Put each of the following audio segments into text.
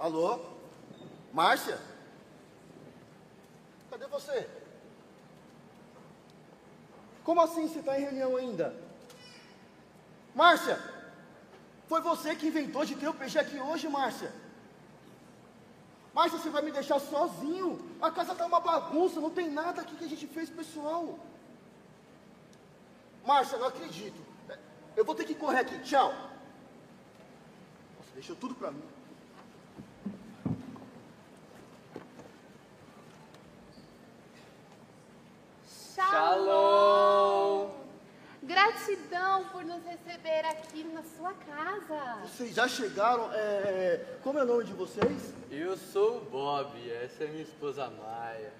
Alô? Márcia? Cadê você? Como assim você está em reunião ainda? Márcia! Foi você que inventou de ter o PG aqui hoje, Márcia. Márcia, você vai me deixar sozinho? A casa está uma bagunça, não tem nada aqui que a gente fez, pessoal. Márcia, não acredito. Eu vou ter que correr aqui, tchau. Nossa, deixou tudo para mim. Shalom! Gratidão por nos aqui na sua casa. Vocês já chegaram? É... Como é o nome de vocês? Eu sou o Bob, essa é minha esposa Maia.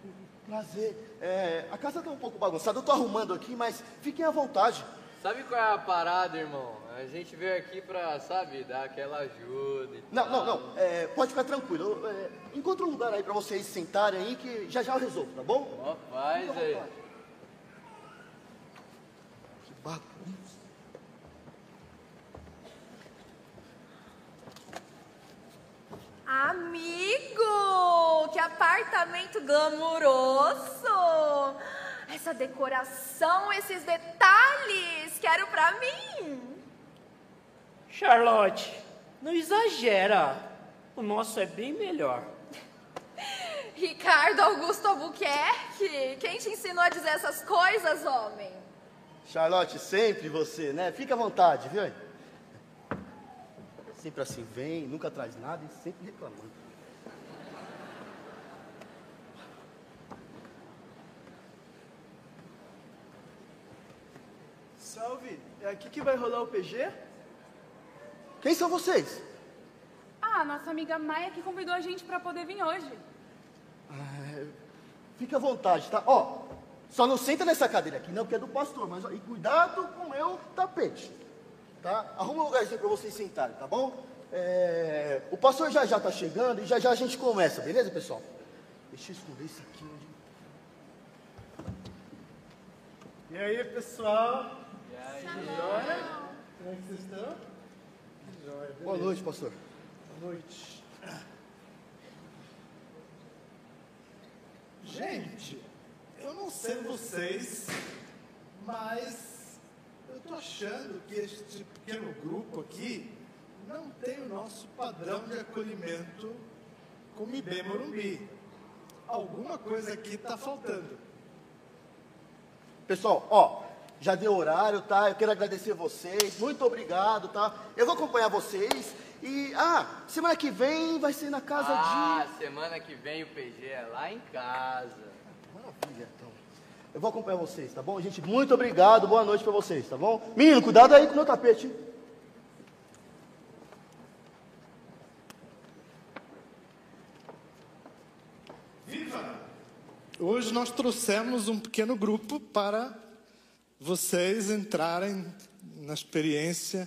Prazer. É, a casa está um pouco bagunçada, eu estou arrumando aqui, mas fiquem à vontade. Sabe qual é a parada, irmão? A gente veio aqui pra, sabe, dar aquela ajuda e Não, tal. não, não. É, pode ficar tranquilo. Eu, é, encontra um lugar aí para vocês sentarem aí que já já eu resolvo, tá bom? Ó, à aí. Que bagunça. Amigo, que apartamento glamuroso! Essa decoração, esses detalhes, quero pra mim. Charlotte, não exagera. O nosso é bem melhor. Ricardo Augusto Albuquerque, quem te ensinou a dizer essas coisas, homem? Charlotte, sempre você, né? Fica à vontade, viu? Sempre assim, vem, nunca traz nada e sempre reclamando. É aqui que vai rolar o PG? Quem são vocês? Ah, nossa amiga Maia que convidou a gente pra poder vir hoje. Fica à vontade, tá? Ó, só não senta nessa cadeira aqui, não, porque é do pastor, mas ó, e cuidado com o meu tapete, tá? Arruma um lugarzinho para vocês sentarem, tá bom? É, o pastor já já tá chegando e já já a gente começa, beleza, pessoal? Deixa eu esconder isso aqui onde. E aí, pessoal? E? Joia? Como é que vocês estão? Joia, Boa noite, pastor. Boa noite. Gente, eu não sei vocês, mas eu tô achando que este pequeno grupo aqui não tem o nosso padrão de acolhimento como IB Morumbi. Alguma coisa aqui está faltando. Pessoal, ó, já deu horário, tá? Eu quero agradecer vocês, muito obrigado, tá? Eu vou acompanhar vocês e, ah, semana que vem vai ser na casa Ah, semana que vem o PG é lá em casa. de. Maravilha, então. Eu vou acompanhar vocês, tá bom? Gente, muito obrigado, boa noite pra vocês, tá bom? Menino, cuidado aí com o meu tapete, hein? Hoje nós trouxemos um pequeno grupo para vocês entrarem na experiência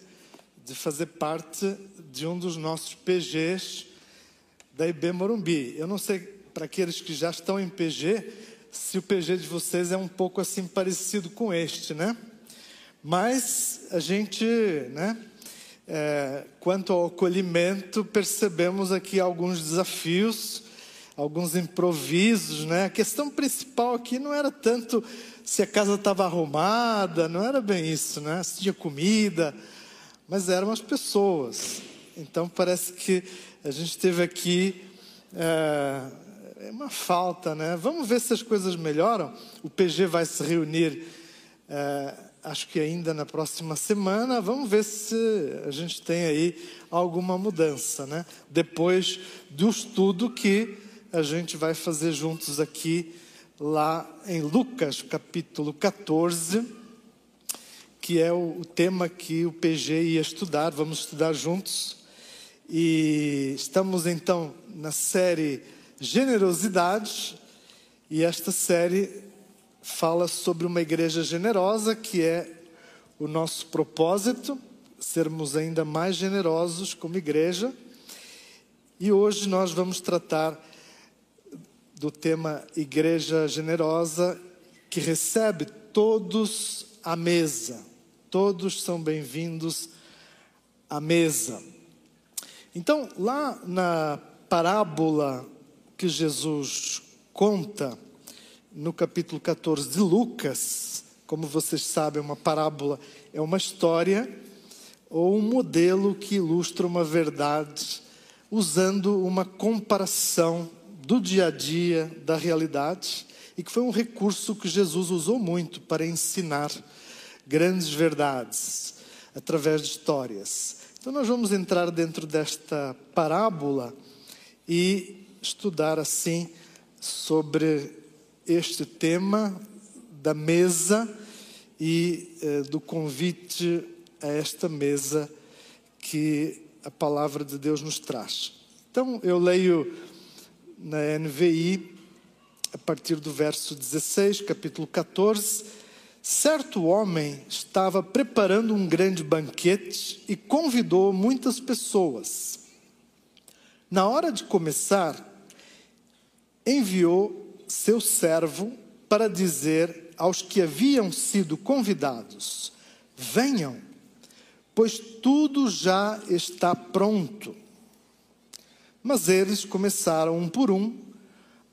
de fazer parte de um dos nossos PGs da IB Morumbi. Eu não sei para aqueles que já estão em PG se o PG de vocês é um pouco assim parecido com este, né? Mas a gente, né? é, quanto ao acolhimento, percebemos aqui alguns desafios, alguns improvisos, né? A questão principal aqui não era tanto se a casa estava arrumada, não era bem isso, né? Se tinha comida, mas eram as pessoas. Então parece que a gente teve aqui é, é uma falta, né? Vamos ver se as coisas melhoram. O PG vai se reunir, é, acho que ainda na próxima semana. Vamos ver se a gente tem aí alguma mudança, né? Depois do estudo que a gente vai fazer juntos aqui, lá em Lucas, capítulo 14, que é o, tema que o PG ia estudar. Vamos estudar juntos. E estamos então na série Generosidade, e esta série fala sobre uma igreja generosa, que é o nosso propósito, sermos ainda mais generosos como igreja. E hoje nós vamos tratar do tema Igreja Generosa, que recebe todos à mesa. Todos são bem-vindos à mesa. Então, lá na parábola que Jesus conta no capítulo 14 de Lucas, como vocês sabem, uma parábola é uma história ou um modelo que ilustra uma verdade usando uma comparação do dia a dia, da realidade, e que foi um recurso que Jesus usou muito para ensinar grandes verdades através de histórias. Então, nós vamos entrar dentro desta parábola e estudar assim sobre este tema da mesa e eh, do convite a esta mesa que a palavra de Deus nos traz. Então, eu leio na NVI, a partir do verso 16, capítulo 14. Certo homem estava preparando um grande banquete e convidou muitas pessoas. Na hora de começar, enviou seu servo para dizer aos que haviam sido convidados: Venham, pois tudo já está pronto. Mas eles começaram um por um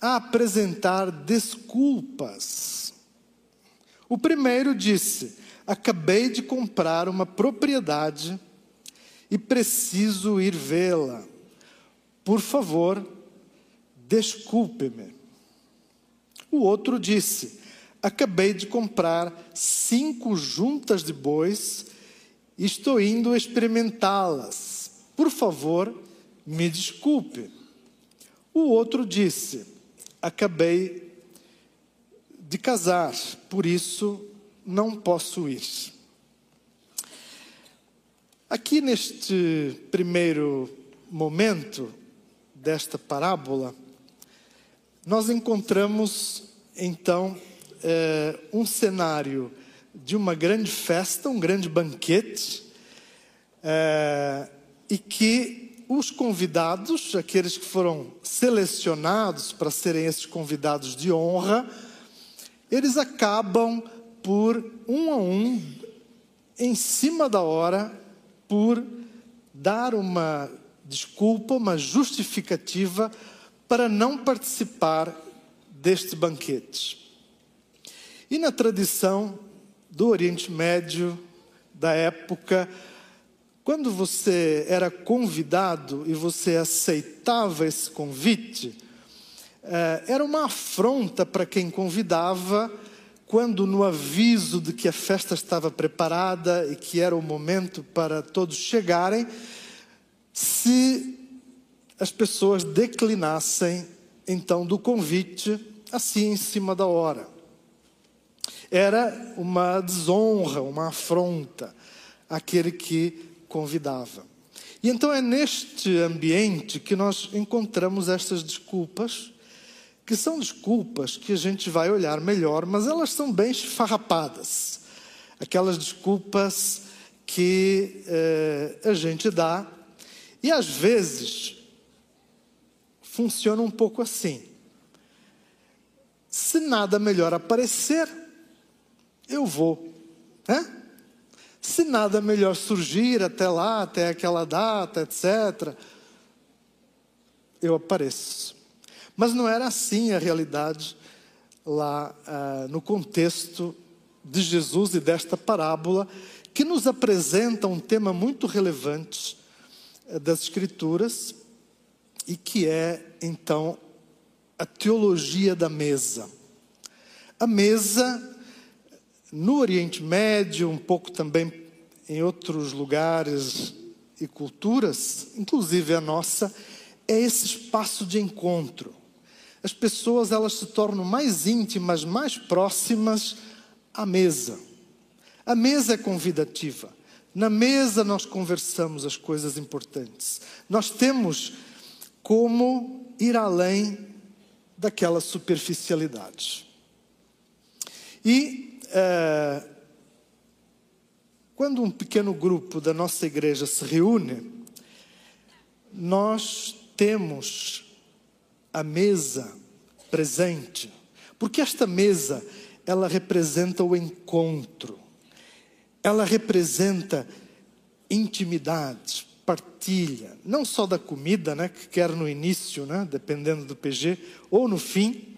a apresentar desculpas. O primeiro disse: Acabei de comprar uma propriedade e preciso ir vê-la. Por favor, desculpe-me. O outro disse: Acabei de comprar cinco juntas de bois e estou indo experimentá-las. Por favor, me desculpe. O outro disse: Acabei de casar, por isso não posso ir. Aqui neste primeiro momento desta parábola, nós encontramos então eh, um cenário de uma grande festa, um grande banquete, eh, e que os convidados, aqueles que foram selecionados para serem esses convidados de honra, eles acabam por um a um, em cima da hora, por dar uma desculpa, uma justificativa para não participar deste banquete. E na tradição do Oriente Médio, da época, quando você era convidado e você aceitava esse convite, eh, era uma afronta para quem convidava, quando no aviso de que a festa estava preparada e que era o momento para todos chegarem, se as pessoas declinassem então do convite assim em cima da hora. Era uma desonra, uma afronta àquele que convidava. E então é neste ambiente que nós encontramos estas desculpas, que são desculpas que a gente vai olhar melhor, mas elas são bem esfarrapadas. Aquelas desculpas que eh, a gente dá e às vezes funciona um pouco assim. Se nada melhor aparecer, eu vou. Né? Se nada melhor surgir até lá, até aquela data, etc., eu apareço. Mas não era assim a realidade lá ah, no contexto de Jesus e desta parábola, que nos apresenta um tema muito relevante eh, das Escrituras e que é, então, a teologia da mesa. A mesa, no Oriente Médio, um pouco também em outros lugares e culturas, inclusive a nossa, é esse espaço de encontro. As pessoas elas se tornam mais íntimas, mais próximas à mesa. A mesa é convidativa. Na mesa nós conversamos as coisas importantes. Nós temos como ir além daquela superficialidade. E é, quando um pequeno grupo da nossa igreja se reúne, nós temos a mesa presente, porque esta mesa ela representa o encontro ela representa intimidade. partilha, não só da comida, né, que quer no início, né, dependendo do PG, ou no fim.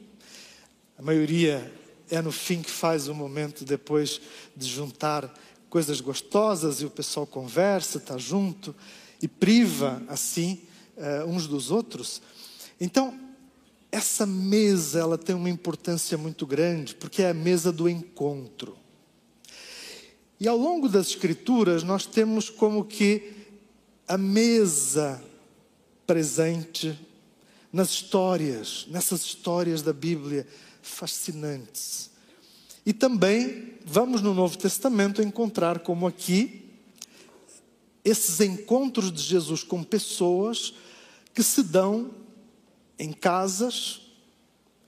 A maioria é no fim que faz o momento depois de juntar coisas gostosas e o pessoal conversa, está junto e priva assim uh, uns dos outros. Então, essa mesa ela tem uma importância muito grande porque é a mesa do encontro. E ao longo das escrituras nós temos como que a mesa presente nas histórias, nessas histórias da Bíblia fascinantes. E também vamos no Novo Testamento encontrar como aqui esses encontros de Jesus com pessoas que se dão em casas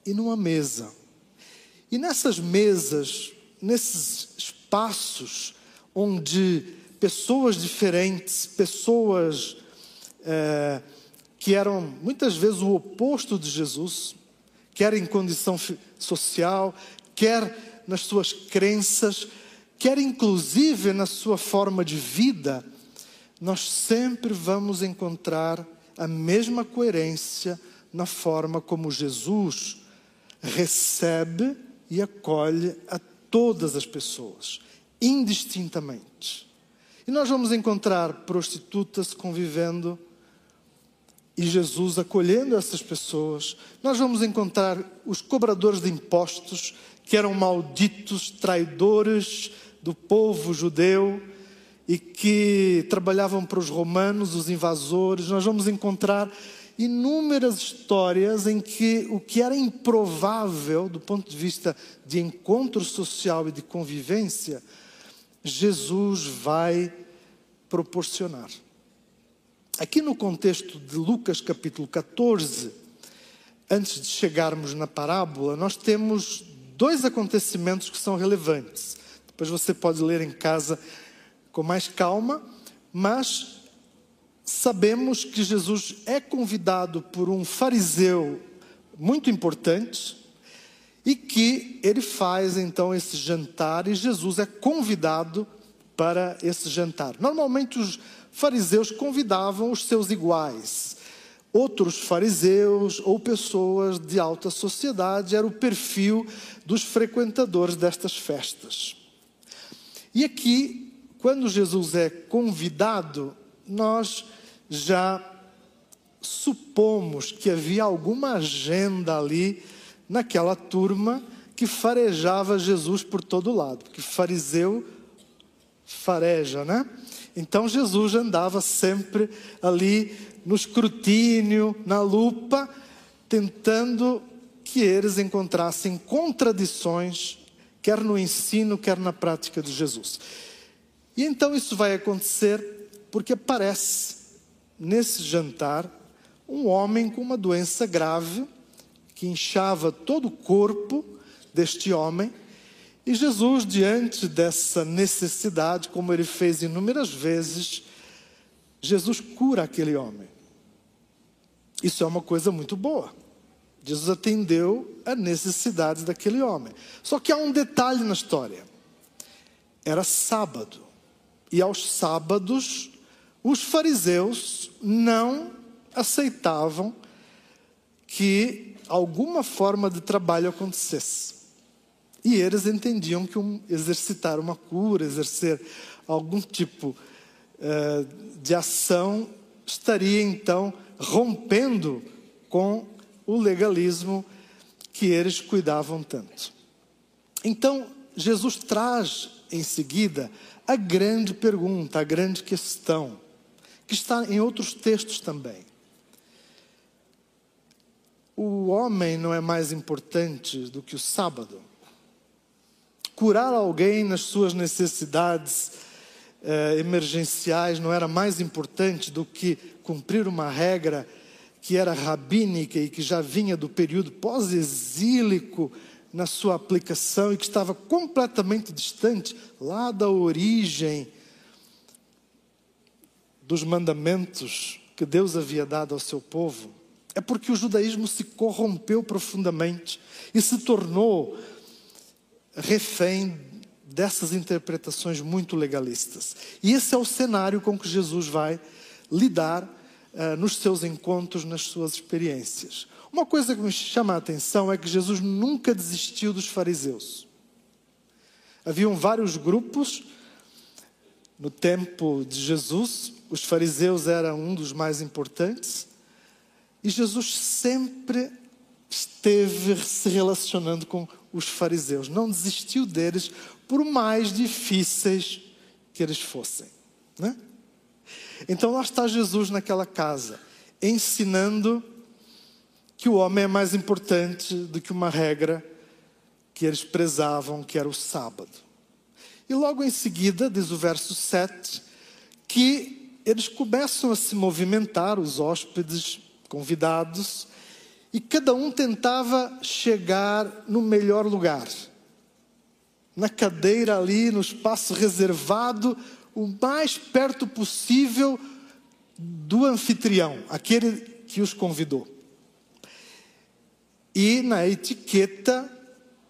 e numa mesa. E nessas mesas, nesses espaços onde pessoas diferentes, pessoas é, que eram muitas vezes o oposto de Jesus, quer em condição social, quer nas suas crenças, quer inclusive na sua forma de vida, nós sempre vamos encontrar a mesma coerência na forma como Jesus recebe e acolhe a todas as pessoas, indistintamente. E nós vamos encontrar prostitutas convivendo e Jesus acolhendo essas pessoas. Nós vamos encontrar os cobradores de impostos, que eram malditos, traidores do povo judeu e que trabalhavam para os romanos, os invasores. Nós vamos encontrar inúmeras histórias em que o que era improvável do ponto de vista de encontro social e de convivência, Jesus vai proporcionar. Aqui no contexto de Lucas capítulo 14, antes de chegarmos na parábola, nós temos dois acontecimentos que são relevantes. Depois você pode ler em casa com mais calma, mas sabemos que Jesus é convidado por um fariseu muito importante e que ele faz então esse jantar e Jesus é convidado para esse jantar. Normalmente os fariseus convidavam os seus iguais. Outros fariseus ou pessoas de alta sociedade era o perfil dos frequentadores destas festas. E aqui, quando Jesus é convidado, nós já supomos que havia alguma agenda ali naquela turma que farejava Jesus por todo lado, porque fariseu fareja, né? Então Jesus andava sempre ali no escrutínio, na lupa, tentando que eles encontrassem contradições, quer no ensino, quer na prática de Jesus. E então isso vai acontecer porque aparece nesse jantar um homem com uma doença grave que inchava todo o corpo deste homem e Jesus, diante dessa necessidade, como ele fez inúmeras vezes, Jesus cura aquele homem. Isso é uma coisa muito boa. Jesus atendeu a necessidade daquele homem. Só que há um detalhe na história. Era sábado. E aos sábados, os fariseus não aceitavam que alguma forma de trabalho acontecesse. E eles entendiam que um, exercitar uma cura, exercer algum tipo uh, de ação, estaria então rompendo com o legalismo que eles cuidavam tanto. Então, Jesus traz em seguida a grande pergunta, a grande questão, que está em outros textos também. O homem não é mais importante do que o sábado curar alguém nas suas necessidades eh, emergenciais não era mais importante do que cumprir uma regra que era rabínica e que já vinha do período pós-exílico na sua aplicação e que estava completamente distante lá da origem dos mandamentos que Deus havia dado ao seu povo, é porque o judaísmo se corrompeu profundamente e se tornou refém dessas interpretações muito legalistas. E esse é o cenário com que Jesus vai lidar uh, nos seus encontros, nas suas experiências. Uma coisa que me chama a atenção é que Jesus nunca desistiu dos fariseus. Haviam vários grupos no tempo de Jesus, os fariseus eram um dos mais importantes, e Jesus sempre esteve se relacionando com os fariseus, não desistiu deles, por mais difíceis que eles fossem. Né? Então lá está Jesus naquela casa, ensinando que o homem é mais importante do que uma regra que eles prezavam, que era o sábado. E logo em seguida, diz o verso 7, que eles começam a se movimentar, os hóspedes convidados, e cada um tentava chegar no melhor lugar. Na cadeira ali, no espaço reservado, o mais perto possível do anfitrião, aquele que os convidou. E na etiqueta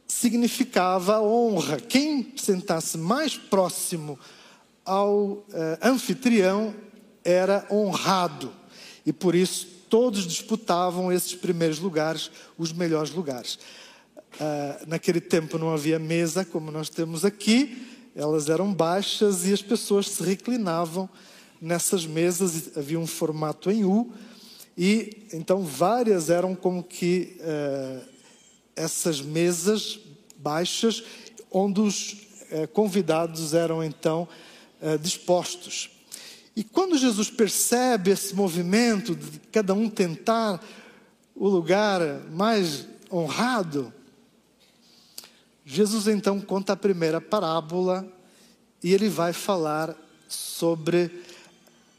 significava honra. Quem sentasse mais próximo ao eh, anfitrião era honrado. E por isso todos disputavam esses primeiros lugares, os melhores lugares. Uh, naquele tempo não havia mesa como nós temos aqui, elas eram baixas e as pessoas se reclinavam nessas mesas, havia um formato em U, e então várias eram como que uh, essas mesas baixas, onde os uh, convidados eram então dispostos. E quando Jesus percebe esse movimento de cada um tentar o lugar mais honrado, Jesus então conta a primeira parábola e ele vai falar sobre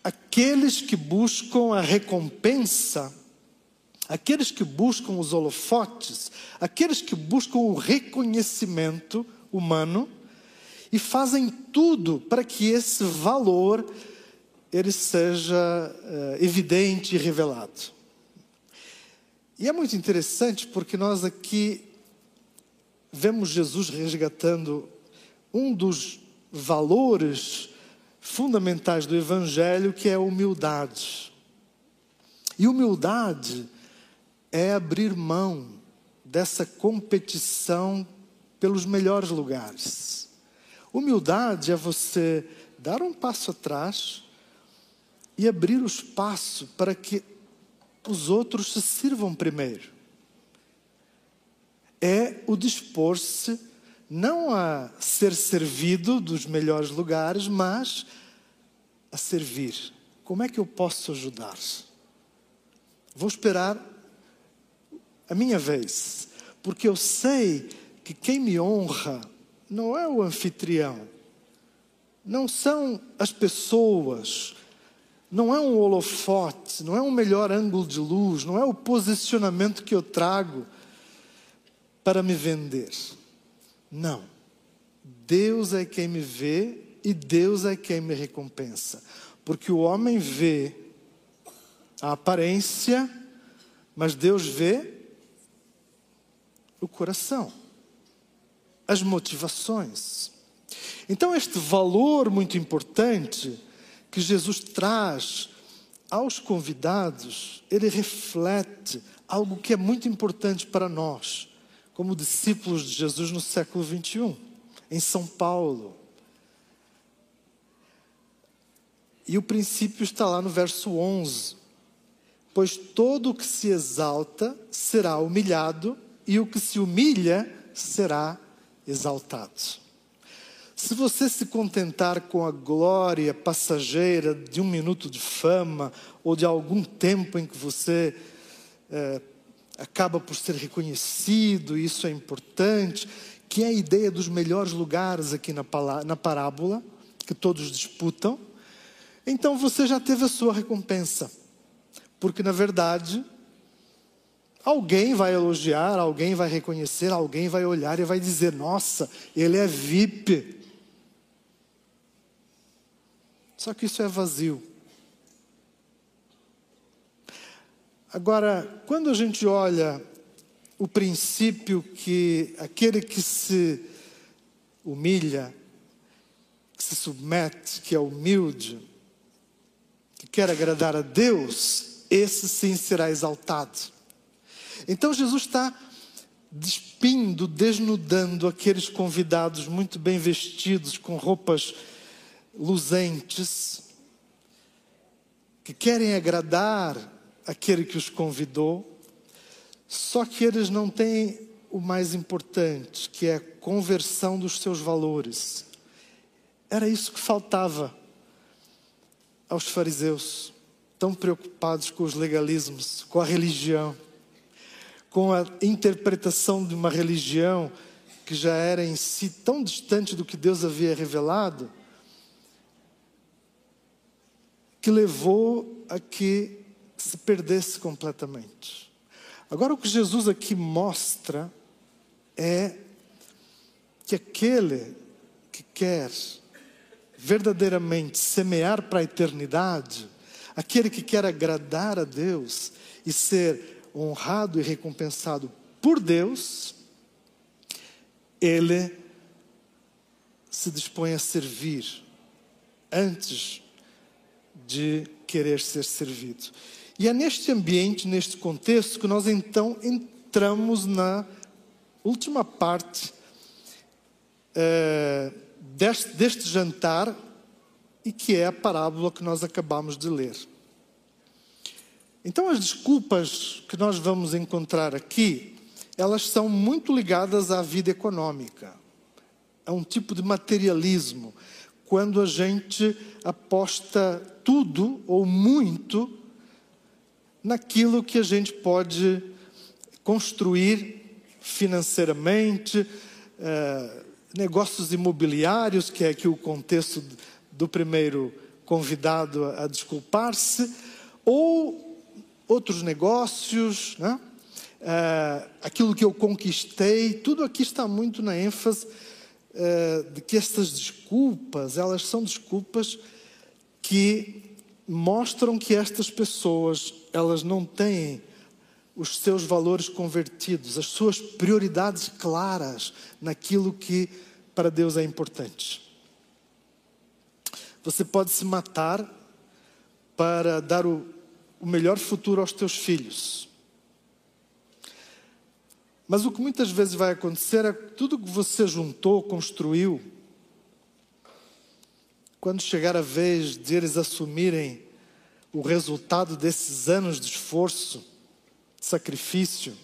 aqueles que buscam a recompensa, aqueles que buscam os holofotes, aqueles que buscam o reconhecimento humano e fazem tudo para que esse valor ele seja uh, evidente e revelado. E é muito interessante porque nós aqui vemos Jesus resgatando um dos valores fundamentais do Evangelho, que é a humildade. E humildade é abrir mão dessa competição pelos melhores lugares. Humildade é você dar um passo atrás e abrir o espaço para que os outros se sirvam primeiro. É o dispor-se não a ser servido dos melhores lugares, mas a servir. Como é que eu posso ajudar? Vou esperar a minha vez, porque eu sei que quem me honra não é o anfitrião, não são as pessoas não é um holofote, não é um melhor ângulo de luz, não é o posicionamento que eu trago para me vender. Não. Deus é quem me vê e Deus é quem me recompensa. Porque o homem vê a aparência, mas Deus vê o coração, as motivações. Então, este valor muito importante que Jesus traz aos convidados, ele reflete algo que é muito importante para nós, como discípulos de Jesus no século 21, em São Paulo. E o princípio está lá no verso 11: Pois todo o que se exalta será humilhado, e o que se humilha será exaltado. Se você se contentar com a glória passageira de um minuto de fama ou de algum tempo em que você é, acaba por ser reconhecido, isso é importante, que é a ideia dos melhores lugares aqui na, na parábola, que todos disputam, então você já teve a sua recompensa. Porque, na verdade, alguém vai elogiar, alguém vai reconhecer, alguém vai olhar e vai dizer: nossa, ele é VIP. Só que isso é vazio. Agora, quando a gente olha o princípio que aquele que se humilha, que se submete, que é humilde, que quer agradar a Deus, esse sim será exaltado. Então Jesus está despindo, desnudando aqueles convidados muito bem vestidos, com roupas luzentes, que querem agradar aquele que os convidou, só que eles não têm o mais importante, que é a conversão dos seus valores. Era isso que faltava aos fariseus, tão preocupados com os legalismos, com a religião com a interpretação de uma religião que já era em si tão distante do que Deus havia revelado, que levou a que se perdesse completamente. Agora, o que Jesus aqui mostra é que aquele que quer verdadeiramente semear para a eternidade, aquele que quer agradar a Deus e ser honrado e recompensado por Deus, ele se dispõe a servir antes de querer ser servido. E é neste ambiente, neste contexto, que nós então entramos na última parte é, deste, deste jantar e que é a parábola que nós acabamos de ler. Então, as desculpas que nós vamos encontrar aqui, elas são muito ligadas à vida econômica, a um tipo de materialismo, quando a gente aposta tudo ou muito naquilo que a gente pode construir financeiramente, eh, negócios imobiliários, que é aqui o contexto do primeiro convidado a desculpar-se, ou outros negócios, né? É, aquilo que eu conquistei, tudo aqui está muito na ênfase é, de que estas desculpas, elas são desculpas que mostram que estas pessoas, elas não têm os seus valores convertidos, as suas prioridades claras naquilo que para Deus é importante. Você pode se matar para dar o o melhor futuro aos teus filhos. Mas o que muitas vezes vai acontecer é que tudo que você juntou, construiu, quando chegar a vez de eles assumirem o resultado desses anos de esforço, de sacrifício,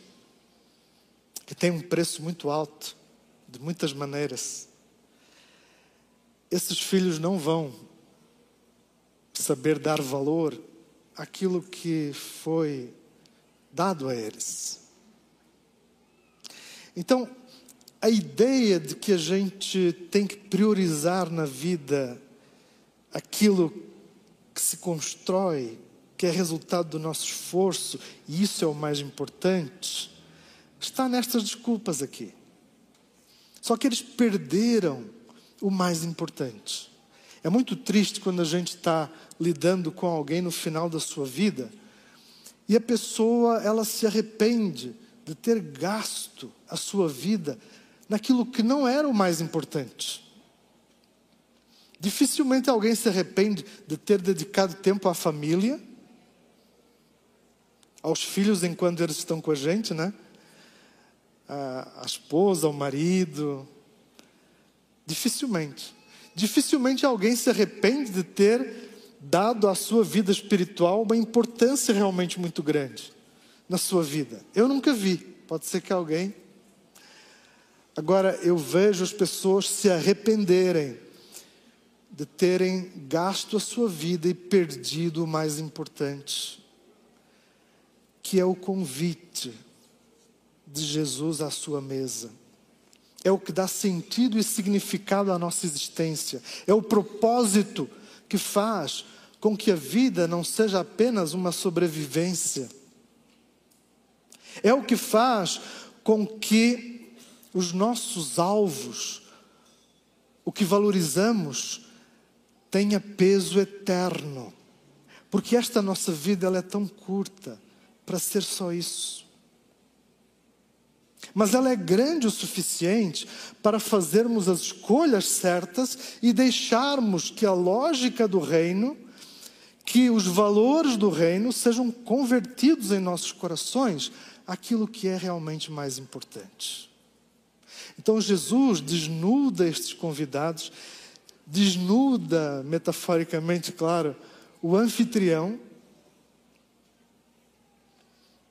que tem um preço muito alto, de muitas maneiras, esses filhos não vão saber dar valor aquilo que foi dado a eles. Então, a ideia de que a gente tem que priorizar na vida aquilo que se constrói, que é resultado do nosso esforço, e isso é o mais importante, está nestas desculpas aqui. Só que eles perderam o mais importante. É muito triste quando a gente está lidando com alguém no final da sua vida e a pessoa ela se arrepende de ter gasto a sua vida naquilo que não era o mais importante. Dificilmente alguém se arrepende de ter dedicado tempo à família, aos filhos enquanto eles estão com a gente, né? A, esposa, o marido. Dificilmente. Dificilmente alguém se arrepende de ter dado à sua vida espiritual uma importância realmente muito grande na sua vida. Eu nunca vi, pode ser que alguém. Agora, eu vejo as pessoas se arrependerem de terem gasto a sua vida e perdido o mais importante, que é o convite de Jesus à sua mesa é o que dá sentido e significado à nossa existência, é o propósito que faz com que a vida não seja apenas uma sobrevivência, é o que faz com que os nossos alvos, o que valorizamos, tenha peso eterno, porque esta nossa vida ela é tão curta para ser só isso. Mas ela é grande o suficiente para fazermos as escolhas certas e deixarmos que a lógica do reino, que os valores do reino sejam convertidos em nossos corações aquilo que é realmente mais importante. Então Jesus desnuda estes convidados, desnuda, metaforicamente, claro, o anfitrião,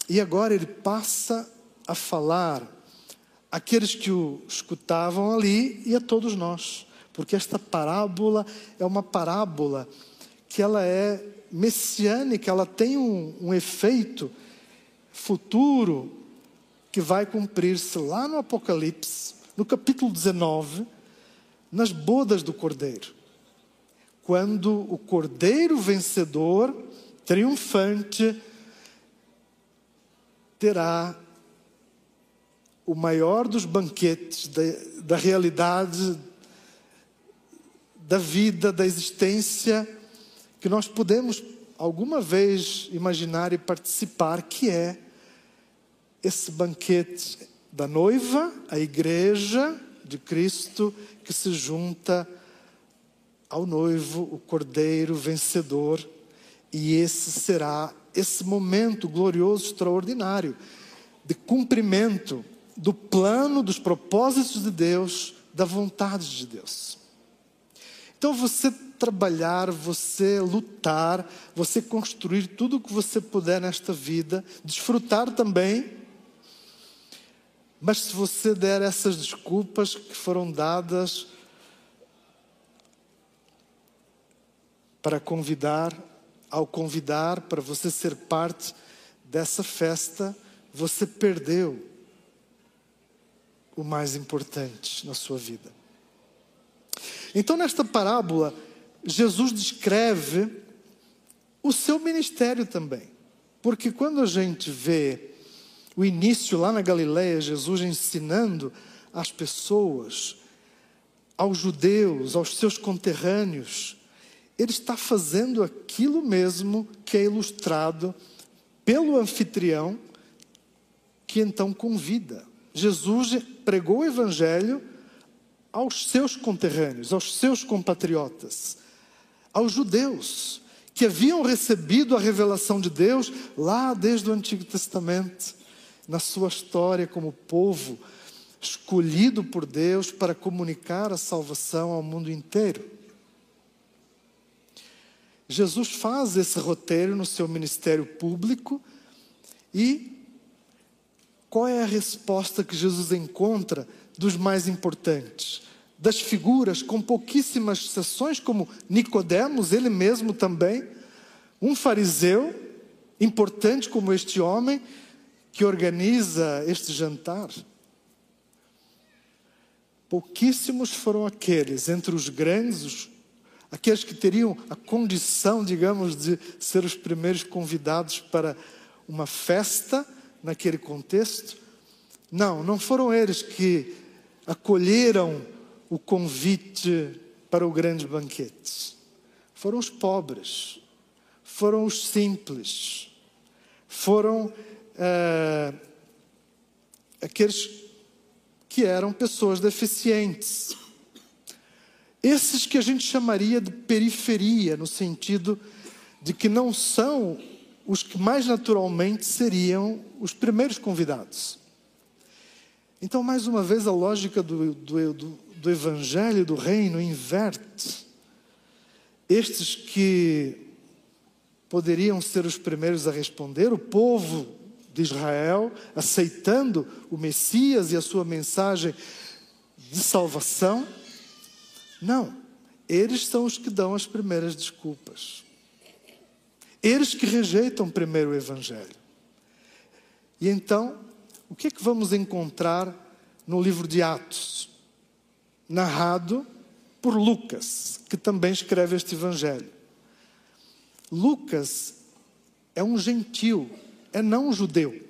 e agora ele passa a falar àqueles que o escutavam ali e a todos nós, porque esta parábola é uma parábola que ela é messiânica, ela tem um, um efeito futuro que vai cumprir-se lá no Apocalipse, no capítulo 19, nas bodas do Cordeiro. Quando o Cordeiro vencedor, triunfante, terá o maior dos banquetes da, da realidade, da vida, da existência, que nós podemos alguma vez imaginar e participar, que é esse banquete da noiva, a igreja de Cristo, que se junta ao noivo, o cordeiro vencedor, e esse será esse momento glorioso, extraordinário, de cumprimento do plano, dos propósitos de Deus, da vontade de Deus. Então você trabalhar, você lutar, você construir tudo o que você puder nesta vida, desfrutar também mas se você der essas desculpas que foram dadas para convidar, ao convidar para você ser parte dessa festa, você perdeu o mais importante na sua vida. Então, nesta parábola, Jesus descreve o seu ministério também. Porque quando a gente vê o início lá na Galileia, Jesus ensinando as pessoas, aos judeus, aos seus conterrâneos, ele está fazendo aquilo mesmo que é ilustrado pelo anfitrião, que então convida. Jesus pregou o evangelho aos seus conterrâneos, aos seus compatriotas, aos judeus, que haviam recebido a revelação de Deus lá desde o Antigo Testamento na sua história como povo escolhido por Deus para comunicar a salvação ao mundo inteiro. Jesus faz esse roteiro no seu ministério público e qual é a resposta que Jesus encontra dos mais importantes? Das figuras com pouquíssimas exceções, como Nicodemos, ele mesmo também, um fariseu importante como este homem, que organiza este jantar, pouquíssimos foram aqueles entre os grandes, os, aqueles que teriam a condição, digamos, de ser os primeiros convidados para uma festa naquele contexto. Não, não foram eles que acolheram o convite para o grande banquete. Foram os pobres, foram os simples, foram é, aqueles que eram pessoas deficientes. Esses que a gente chamaria de periferia, no sentido de que não são os que mais naturalmente seriam os primeiros convidados. Então, mais uma vez, a lógica do, do, do, do Evangelho do Reino inverte. Estes que poderiam ser os primeiros a responder, o povo de Israel, aceitando o Messias e a sua mensagem de salvação. Não, eles são os que dão as primeiras desculpas. Eles que rejeitam primeiro o Evangelho. E então, o que é que vamos encontrar no livro de Atos? Narrado por Lucas, que também escreve este Evangelho. Lucas é um gentil é não judeu.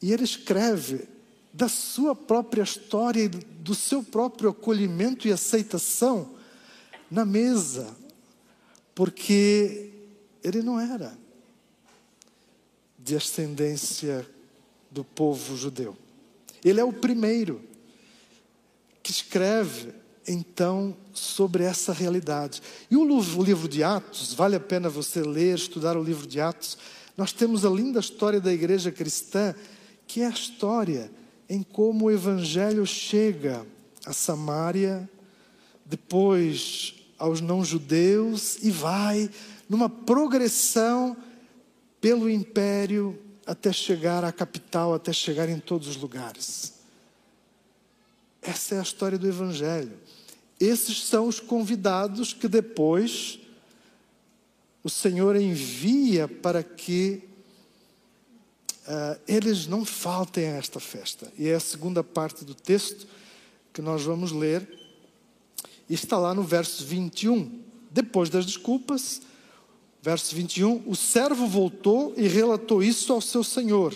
E ele escreve da sua própria história e do seu próprio acolhimento e aceitação na mesa, porque ele não era de ascendência do povo judeu. Ele é o primeiro que escreve então sobre essa realidade. E o livro, de Atos, vale a pena você ler, estudar o livro de Atos. Nós temos a linda história da igreja cristã, que é a história em como o evangelho chega a Samaria, depois aos não-judeus e vai numa progressão pelo império até chegar à capital, até chegar em todos os lugares. Essa é a história do Evangelho. Esses são os convidados que depois o Senhor envia para que uh, eles não faltem a esta festa. E é a segunda parte do texto que nós vamos ler. E está lá no verso 21. Depois das desculpas, verso 21, o servo voltou e relatou isso ao seu senhor.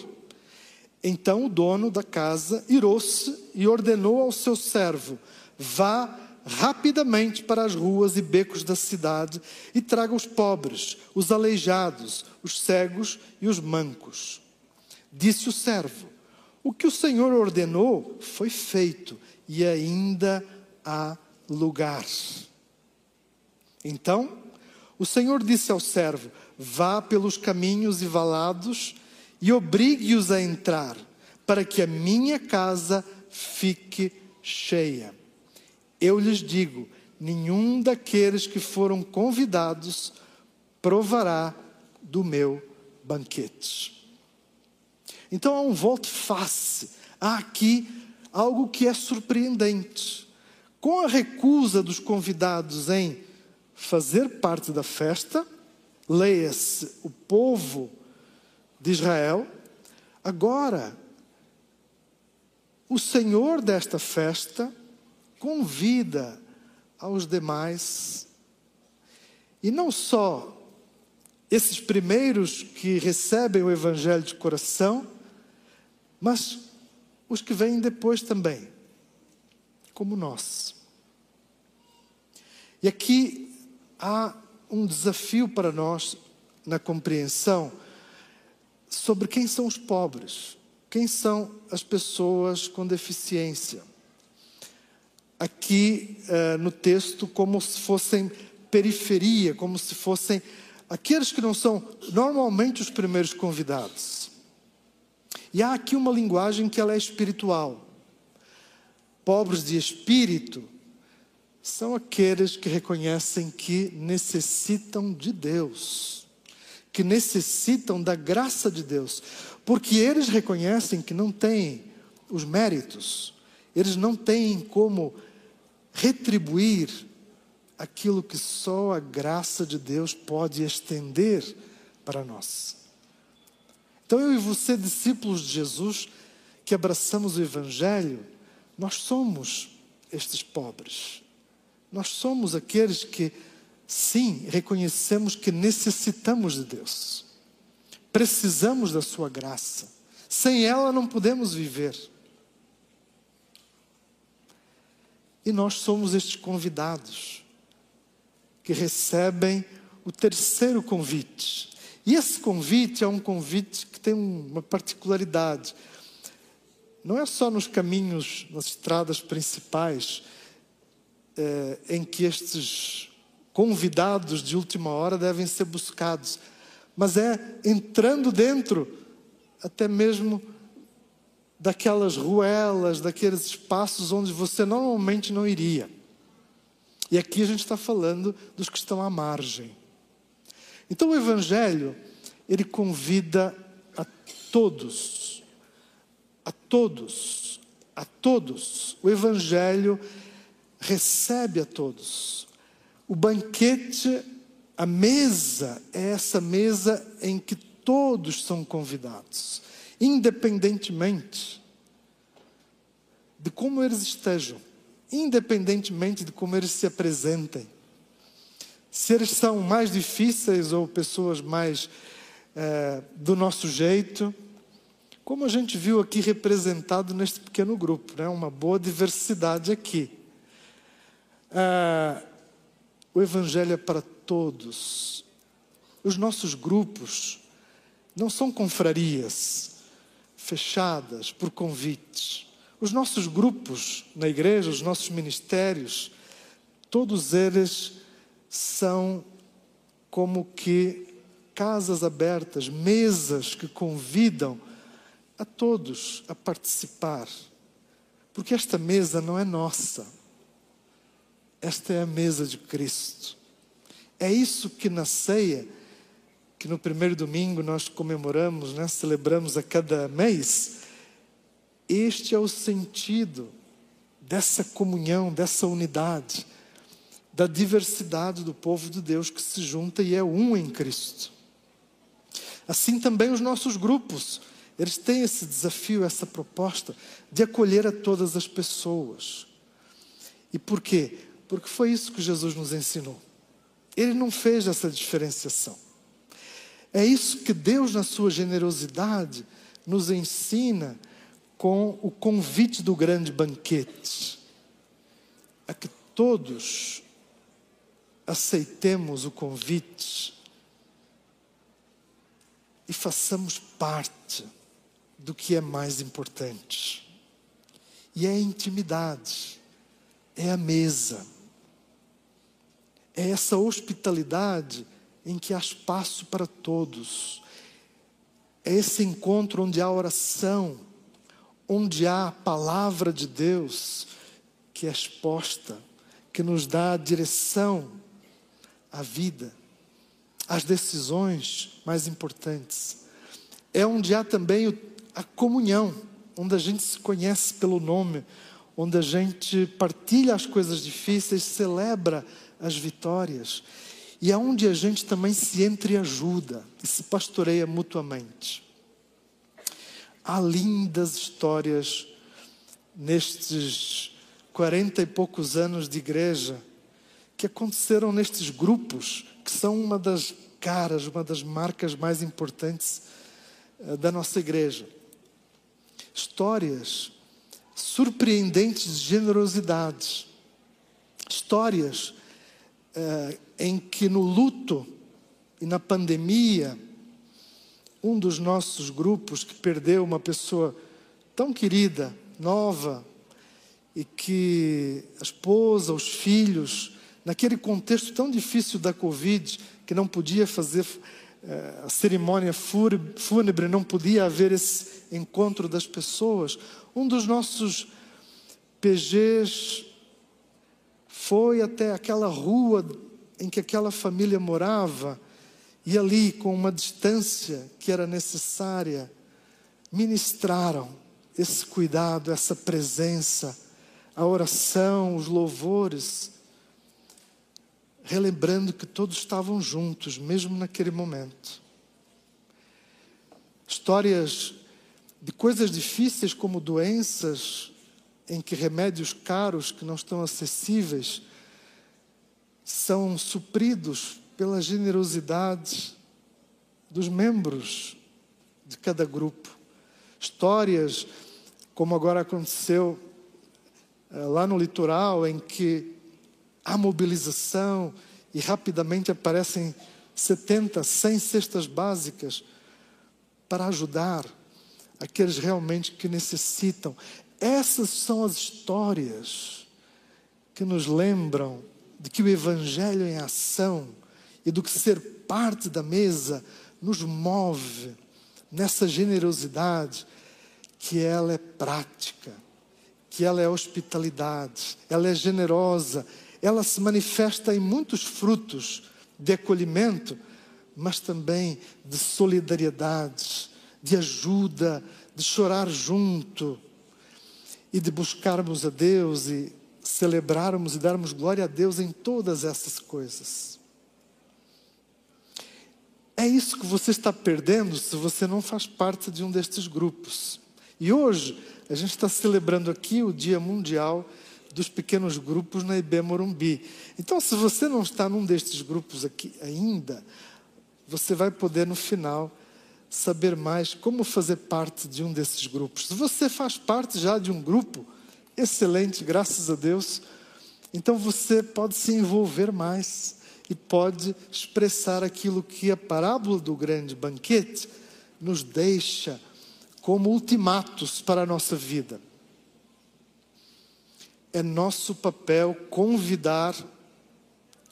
Então o dono da casa irou-se e ordenou ao seu servo: Vá rapidamente para as ruas e becos da cidade e traga os pobres, os aleijados, os cegos e os mancos. Disse o servo: O que o Senhor ordenou foi feito e ainda há lugar. Então o Senhor disse ao servo: Vá pelos caminhos e valados e obrigue-os a entrar, para que a minha casa fique cheia. Eu lhes digo: nenhum daqueles que foram convidados provará do meu banquete. Então há um volte-face. Há aqui algo que é surpreendente. Com a recusa dos convidados em fazer parte da festa, leia-se o povo de Israel. Agora, o Senhor desta festa convida aos demais, e não só esses primeiros que recebem o Evangelho de coração, mas os que vêm depois também, como nós. E aqui há um desafio para nós na compreensão sobre quem são os pobres, quem são as pessoas com deficiência. Aqui uh, no texto, como se fossem periferia, como se fossem aqueles que não são normalmente os primeiros convidados. E há aqui uma linguagem que ela é espiritual. Pobres de espírito são aqueles que reconhecem que necessitam de Deus que necessitam da graça de Deus, porque eles reconhecem que não têm os méritos, eles não têm como retribuir aquilo que só a graça de Deus pode estender para nós. Então, eu e você, discípulos de Jesus, que abraçamos o Evangelho, nós somos estes pobres. Nós somos aqueles que Sim, reconhecemos que necessitamos de Deus. Precisamos da Sua graça. Sem ela não podemos viver. E nós somos estes convidados que recebem o terceiro convite. E esse convite é um convite que tem uma particularidade. Não é só nos caminhos, nas estradas principais, é, em que estes convidados de última hora devem ser buscados, mas é entrando dentro, até mesmo daquelas ruelas, daqueles espaços onde você normalmente não iria. E aqui a gente está falando dos que estão à margem. Então o Evangelho, ele convida a todos, a todos, a todos. O Evangelho recebe a todos. O banquete, a mesa, é essa mesa em que todos são convidados, independentemente de como eles estejam, independentemente de como eles se apresentem. Se eles são mais difíceis ou pessoas mais é, do nosso jeito, como a gente viu aqui representado neste pequeno grupo, né? uma boa diversidade aqui. Ah, o Evangelho é para todos. Os nossos grupos não são confrarias fechadas por convites. Os nossos grupos na igreja, os nossos ministérios, todos eles são como que casas abertas, mesas que convidam a todos a participar. Porque esta mesa não é nossa. Esta é a mesa de Cristo. É isso que na ceia, que no primeiro domingo nós comemoramos, né, celebramos a cada mês, este é o sentido dessa comunhão, dessa unidade, da diversidade do povo de Deus que se junta e é um em Cristo. Assim também os nossos grupos, eles têm esse desafio, essa proposta de acolher a todas as pessoas. E por quê? Porque foi isso que Jesus nos ensinou. Ele não fez essa diferenciação. É isso que Deus, na sua generosidade, nos ensina com o convite do grande banquete. A que todos aceitemos o convite e façamos parte do que é mais importante. E é a intimidade, é a mesa, é essa hospitalidade em que há espaço para todos, é esse encontro onde há oração, onde há a palavra de Deus que é exposta, que nos dá a direção à vida, às decisões mais importantes. É onde há também a comunhão, onde a gente se conhece pelo nome, onde a gente partilha as coisas difíceis, celebra as vitórias. E é onde a gente também se entreajuda e se pastoreia mutuamente. Há lindas histórias nestes quarenta e poucos anos de igreja que aconteceram nestes grupos, que são uma das caras, uma das marcas mais importantes eh, da nossa igreja. Histórias surpreendentes de generosidade, histórias eh, em que no luto e na pandemia, um dos nossos grupos que perdeu uma pessoa tão querida, nova, e que a esposa, os filhos, naquele contexto tão difícil da Covid, que não podia fazer eh, a cerimônia fúnebre, não podia haver esse encontro das pessoas, um dos nossos PGs foi até aquela rua em que aquela família morava e ali, com uma distância que era necessária, ministraram esse cuidado, essa presença, a oração, os louvores, relembrando que todos estavam juntos, mesmo naquele momento. Histórias de coisas difíceis, como doenças, em que remédios caros que não estão acessíveis são supridos pela generosidade dos membros de cada grupo. Histórias, como agora aconteceu eh, lá no litoral, em que há mobilização e rapidamente aparecem 70, 100 cestas básicas para ajudar aqueles realmente que necessitam. Essas são as histórias que nos lembram de que o Evangelho em ação e do que ser parte da mesa nos move nessa generosidade, que ela é prática, que ela é hospitalidade, ela é generosa, ela se manifesta em muitos frutos de acolhimento, mas também de solidariedade, de ajuda, de chorar junto e de buscarmos a Deus e celebrarmos e darmos glória a Deus em todas essas coisas. É isso que você está perdendo se você não faz parte de um destes grupos. E hoje, a gente está celebrando aqui o Dia Mundial dos Pequenos Grupos na IB Morumbi. Então, se você não está num destes grupos aqui ainda, você vai poder no final saber mais como fazer parte de um desses grupos. Se você faz parte já de um grupo, excelente, graças a Deus. Então você pode se envolver mais e pode expressar aquilo que a parábola do grande banquete nos deixa como ultimatos para a nossa vida. É nosso papel convidar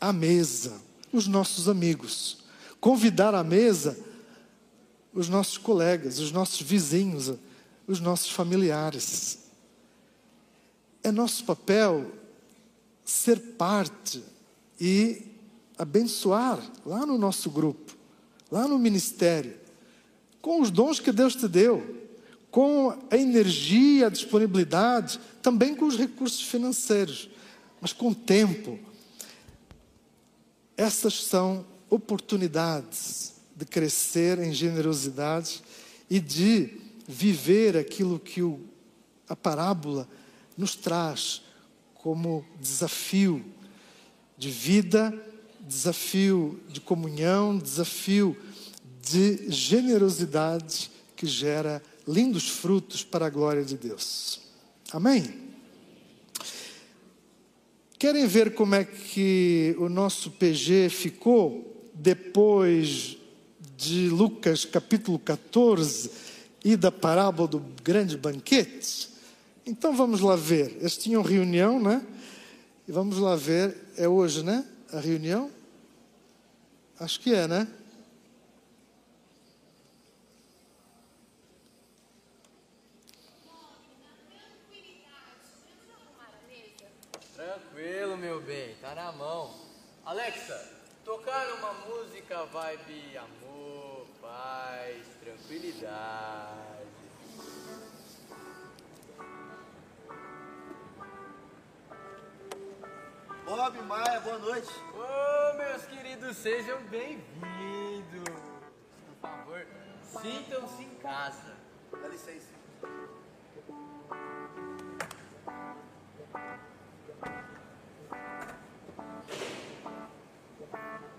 à mesa os nossos amigos, convidar à mesa os nossos colegas, os nossos vizinhos, os nossos familiares. É nosso papel ser parte e abençoar lá no nosso grupo, lá no ministério, com os dons que Deus te deu, com a energia, a disponibilidade, também com os recursos financeiros, mas com tempo. Essas são oportunidades de crescer em generosidade e de viver aquilo que o, a parábola nos traz como desafio de vida, desafio de comunhão, desafio de generosidade que gera lindos frutos para a glória de Deus. Amém? Querem ver como é que o nosso PG ficou depois de Lucas capítulo 14 e da parábola do grande banquete? Então vamos lá ver. Eles tinham reunião, né? E vamos lá ver. É hoje, né? A reunião? Acho que é, né? Tranquilo, meu bem, tá na mão. Alexa, tocar uma música vibe amor, paz, tranquilidade. Bob, Maia, boa noite. Ô, meus queridos, sejam bem-vindos. Por favor, sintam-se em casa. Dá licença. Olá!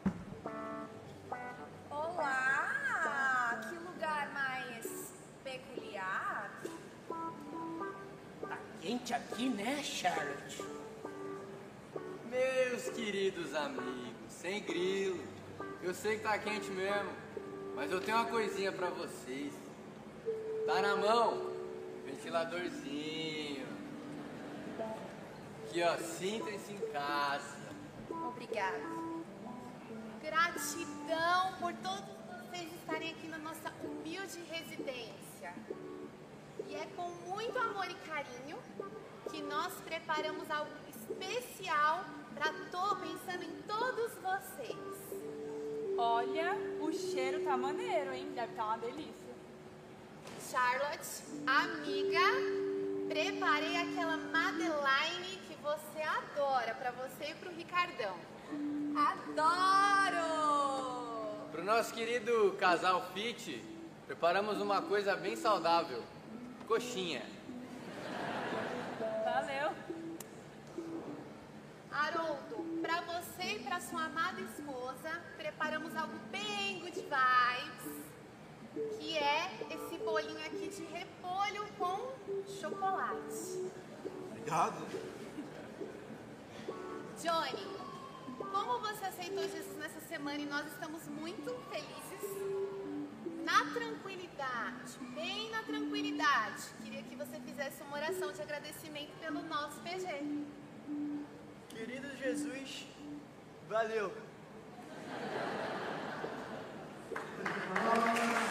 Quente aqui, né, Charlotte? Meus queridos amigos, sem grilo. Eu sei que tá quente mesmo, mas eu tenho uma coisinha pra vocês. Tá na mão? Ventiladorzinho. Aqui, ó, sintam-se em casa. Obrigada. Gratidão por todos vocês estarem aqui na nossa humilde residência. E é com muito amor e carinho que nós preparamos algo especial para tô pensando em todos vocês. Olha, o cheiro tá maneiro, hein? Deve estar uma delícia. Charlotte, amiga, preparei aquela Madeline que você adora para você e pro Ricardão. Adoro! Pro nosso querido casal Fit, preparamos uma coisa bem saudável. Coxinha. Valeu. Haroldo, para você e para sua amada esposa, preparamos algo bem good vibes, que é esse bolinho aqui de repolho com chocolate. Obrigado. Johnny, como você aceitou Jesus nessa semana e nós estamos muito felizes, na tranquilidade, bem na tranquilidade, queria que você fizesse uma oração de agradecimento pelo nosso PG. Querido Jesus, valeu.